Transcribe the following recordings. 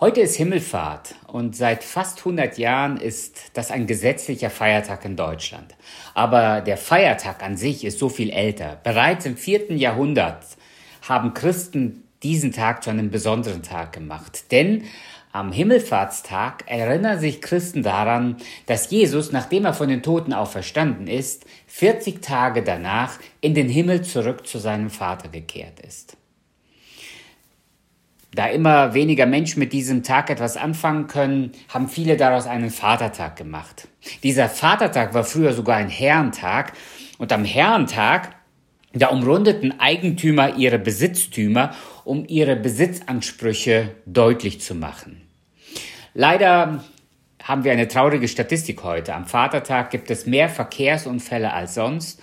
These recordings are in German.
Heute ist Himmelfahrt und seit fast 100 Jahren ist das ein gesetzlicher Feiertag in Deutschland. Aber der Feiertag an sich ist so viel älter. Bereits im vierten Jahrhundert haben Christen diesen Tag zu einem besonderen Tag gemacht. Denn am Himmelfahrtstag erinnern sich Christen daran, dass Jesus, nachdem er von den Toten auferstanden ist, 40 Tage danach in den Himmel zurück zu seinem Vater gekehrt ist. Da immer weniger Menschen mit diesem Tag etwas anfangen können, haben viele daraus einen Vatertag gemacht. Dieser Vatertag war früher sogar ein Herrentag und am Herrentag, da umrundeten Eigentümer ihre Besitztümer, um ihre Besitzansprüche deutlich zu machen. Leider haben wir eine traurige Statistik heute. Am Vatertag gibt es mehr Verkehrsunfälle als sonst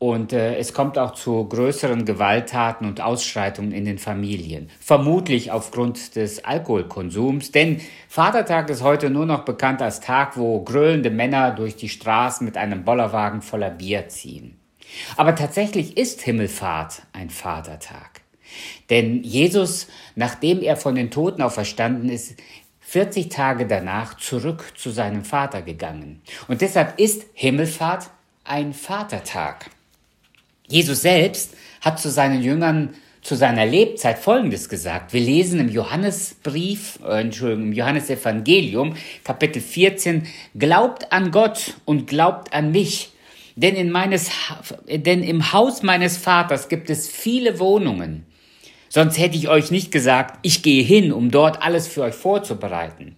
und äh, es kommt auch zu größeren Gewalttaten und Ausschreitungen in den Familien. Vermutlich aufgrund des Alkoholkonsums, denn Vatertag ist heute nur noch bekannt als Tag, wo gröhlende Männer durch die Straßen mit einem Bollerwagen voller Bier ziehen. Aber tatsächlich ist Himmelfahrt ein Vatertag. Denn Jesus, nachdem er von den Toten auferstanden ist, 40 Tage danach zurück zu seinem Vater gegangen. Und deshalb ist Himmelfahrt ein Vatertag. Jesus selbst hat zu seinen Jüngern zu seiner Lebzeit Folgendes gesagt. Wir lesen im Johannesbrief, äh, Entschuldigung, im Johannesevangelium, Kapitel 14, Glaubt an Gott und glaubt an mich, denn, in meines, denn im Haus meines Vaters gibt es viele Wohnungen. Sonst hätte ich euch nicht gesagt, ich gehe hin, um dort alles für euch vorzubereiten.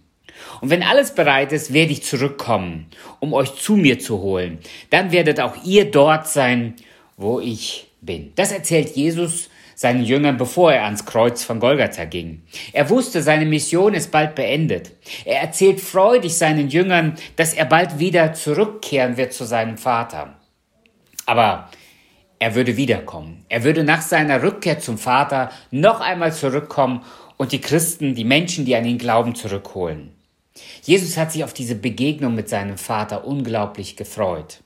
Und wenn alles bereit ist, werde ich zurückkommen, um euch zu mir zu holen. Dann werdet auch ihr dort sein, wo ich bin. Das erzählt Jesus seinen Jüngern, bevor er ans Kreuz von Golgatha ging. Er wusste, seine Mission ist bald beendet. Er erzählt freudig seinen Jüngern, dass er bald wieder zurückkehren wird zu seinem Vater. Aber er würde wiederkommen. Er würde nach seiner Rückkehr zum Vater noch einmal zurückkommen und die Christen, die Menschen, die an ihn glauben, zurückholen. Jesus hat sich auf diese Begegnung mit seinem Vater unglaublich gefreut.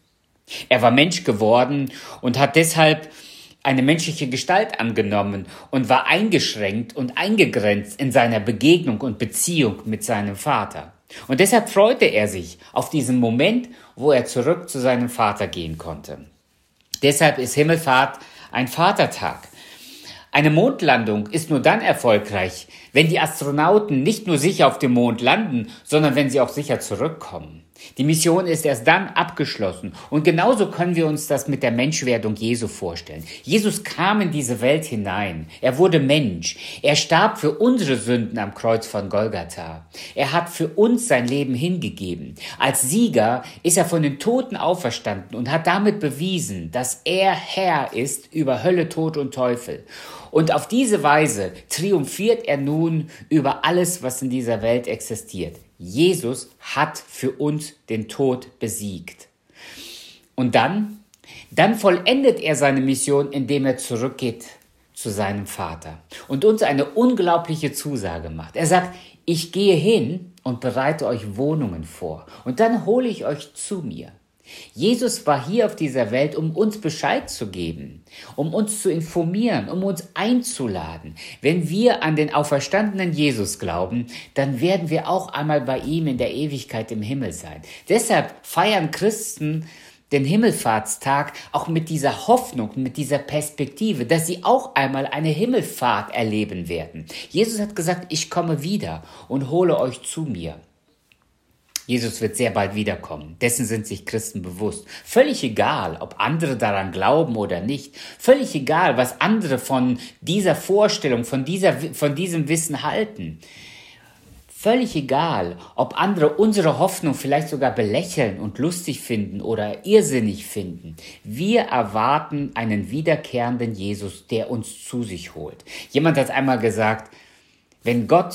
Er war Mensch geworden und hat deshalb eine menschliche Gestalt angenommen und war eingeschränkt und eingegrenzt in seiner Begegnung und Beziehung mit seinem Vater. Und deshalb freute er sich auf diesen Moment, wo er zurück zu seinem Vater gehen konnte. Deshalb ist Himmelfahrt ein Vatertag. Eine Mondlandung ist nur dann erfolgreich, wenn die Astronauten nicht nur sicher auf dem Mond landen, sondern wenn sie auch sicher zurückkommen. Die Mission ist erst dann abgeschlossen. Und genauso können wir uns das mit der Menschwerdung Jesu vorstellen. Jesus kam in diese Welt hinein. Er wurde Mensch. Er starb für unsere Sünden am Kreuz von Golgatha. Er hat für uns sein Leben hingegeben. Als Sieger ist er von den Toten auferstanden und hat damit bewiesen, dass er Herr ist über Hölle, Tod und Teufel. Und auf diese Weise triumphiert er nun über alles, was in dieser Welt existiert. Jesus hat für uns den Tod besiegt. Und dann, dann vollendet er seine Mission, indem er zurückgeht zu seinem Vater und uns eine unglaubliche Zusage macht. Er sagt, ich gehe hin und bereite euch Wohnungen vor und dann hole ich euch zu mir. Jesus war hier auf dieser Welt, um uns Bescheid zu geben, um uns zu informieren, um uns einzuladen. Wenn wir an den auferstandenen Jesus glauben, dann werden wir auch einmal bei ihm in der Ewigkeit im Himmel sein. Deshalb feiern Christen den Himmelfahrtstag auch mit dieser Hoffnung, mit dieser Perspektive, dass sie auch einmal eine Himmelfahrt erleben werden. Jesus hat gesagt, ich komme wieder und hole euch zu mir. Jesus wird sehr bald wiederkommen. Dessen sind sich Christen bewusst. Völlig egal, ob andere daran glauben oder nicht. Völlig egal, was andere von dieser Vorstellung, von, dieser, von diesem Wissen halten. Völlig egal, ob andere unsere Hoffnung vielleicht sogar belächeln und lustig finden oder irrsinnig finden. Wir erwarten einen wiederkehrenden Jesus, der uns zu sich holt. Jemand hat einmal gesagt, wenn Gott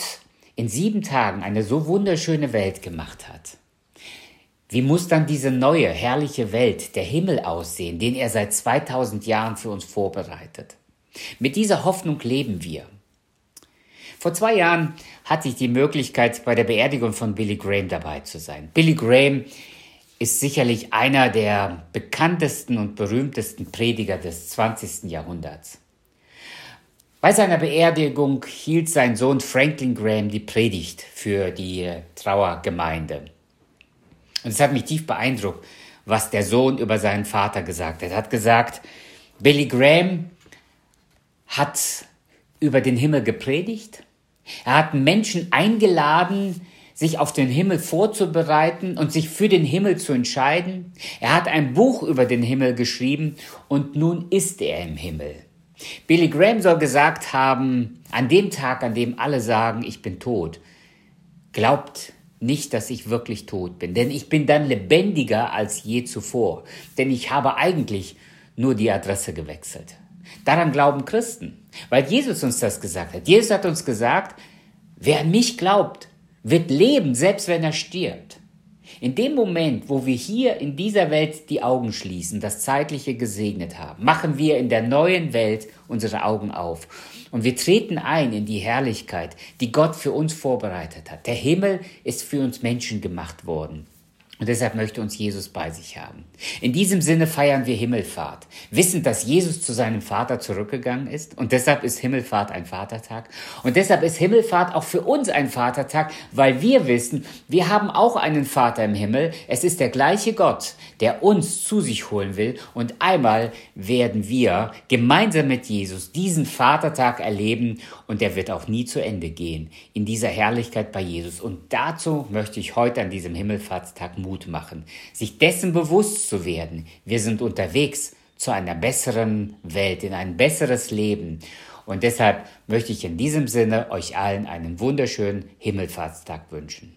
in sieben Tagen eine so wunderschöne Welt gemacht hat. Wie muss dann diese neue, herrliche Welt, der Himmel aussehen, den er seit 2000 Jahren für uns vorbereitet? Mit dieser Hoffnung leben wir. Vor zwei Jahren hatte ich die Möglichkeit, bei der Beerdigung von Billy Graham dabei zu sein. Billy Graham ist sicherlich einer der bekanntesten und berühmtesten Prediger des 20. Jahrhunderts. Bei seiner Beerdigung hielt sein Sohn Franklin Graham die Predigt für die Trauergemeinde. Und es hat mich tief beeindruckt, was der Sohn über seinen Vater gesagt hat. Er hat gesagt, Billy Graham hat über den Himmel gepredigt. Er hat Menschen eingeladen, sich auf den Himmel vorzubereiten und sich für den Himmel zu entscheiden. Er hat ein Buch über den Himmel geschrieben und nun ist er im Himmel. Billy Graham soll gesagt haben, an dem Tag, an dem alle sagen, ich bin tot, glaubt nicht, dass ich wirklich tot bin, denn ich bin dann lebendiger als je zuvor, denn ich habe eigentlich nur die Adresse gewechselt. Daran glauben Christen, weil Jesus uns das gesagt hat. Jesus hat uns gesagt, wer an mich glaubt, wird leben, selbst wenn er stirbt. In dem Moment, wo wir hier in dieser Welt die Augen schließen, das Zeitliche gesegnet haben, machen wir in der neuen Welt unsere Augen auf. Und wir treten ein in die Herrlichkeit, die Gott für uns vorbereitet hat. Der Himmel ist für uns Menschen gemacht worden. Und deshalb möchte uns Jesus bei sich haben. In diesem Sinne feiern wir Himmelfahrt, wissend, dass Jesus zu seinem Vater zurückgegangen ist. Und deshalb ist Himmelfahrt ein Vatertag. Und deshalb ist Himmelfahrt auch für uns ein Vatertag, weil wir wissen, wir haben auch einen Vater im Himmel. Es ist der gleiche Gott, der uns zu sich holen will. Und einmal werden wir gemeinsam mit Jesus diesen Vatertag erleben. Und der wird auch nie zu Ende gehen in dieser Herrlichkeit bei Jesus. Und dazu möchte ich heute an diesem Himmelfahrtstag Mut machen, sich dessen bewusst zu werden, wir sind unterwegs zu einer besseren Welt, in ein besseres Leben. Und deshalb möchte ich in diesem Sinne euch allen einen wunderschönen Himmelfahrtstag wünschen.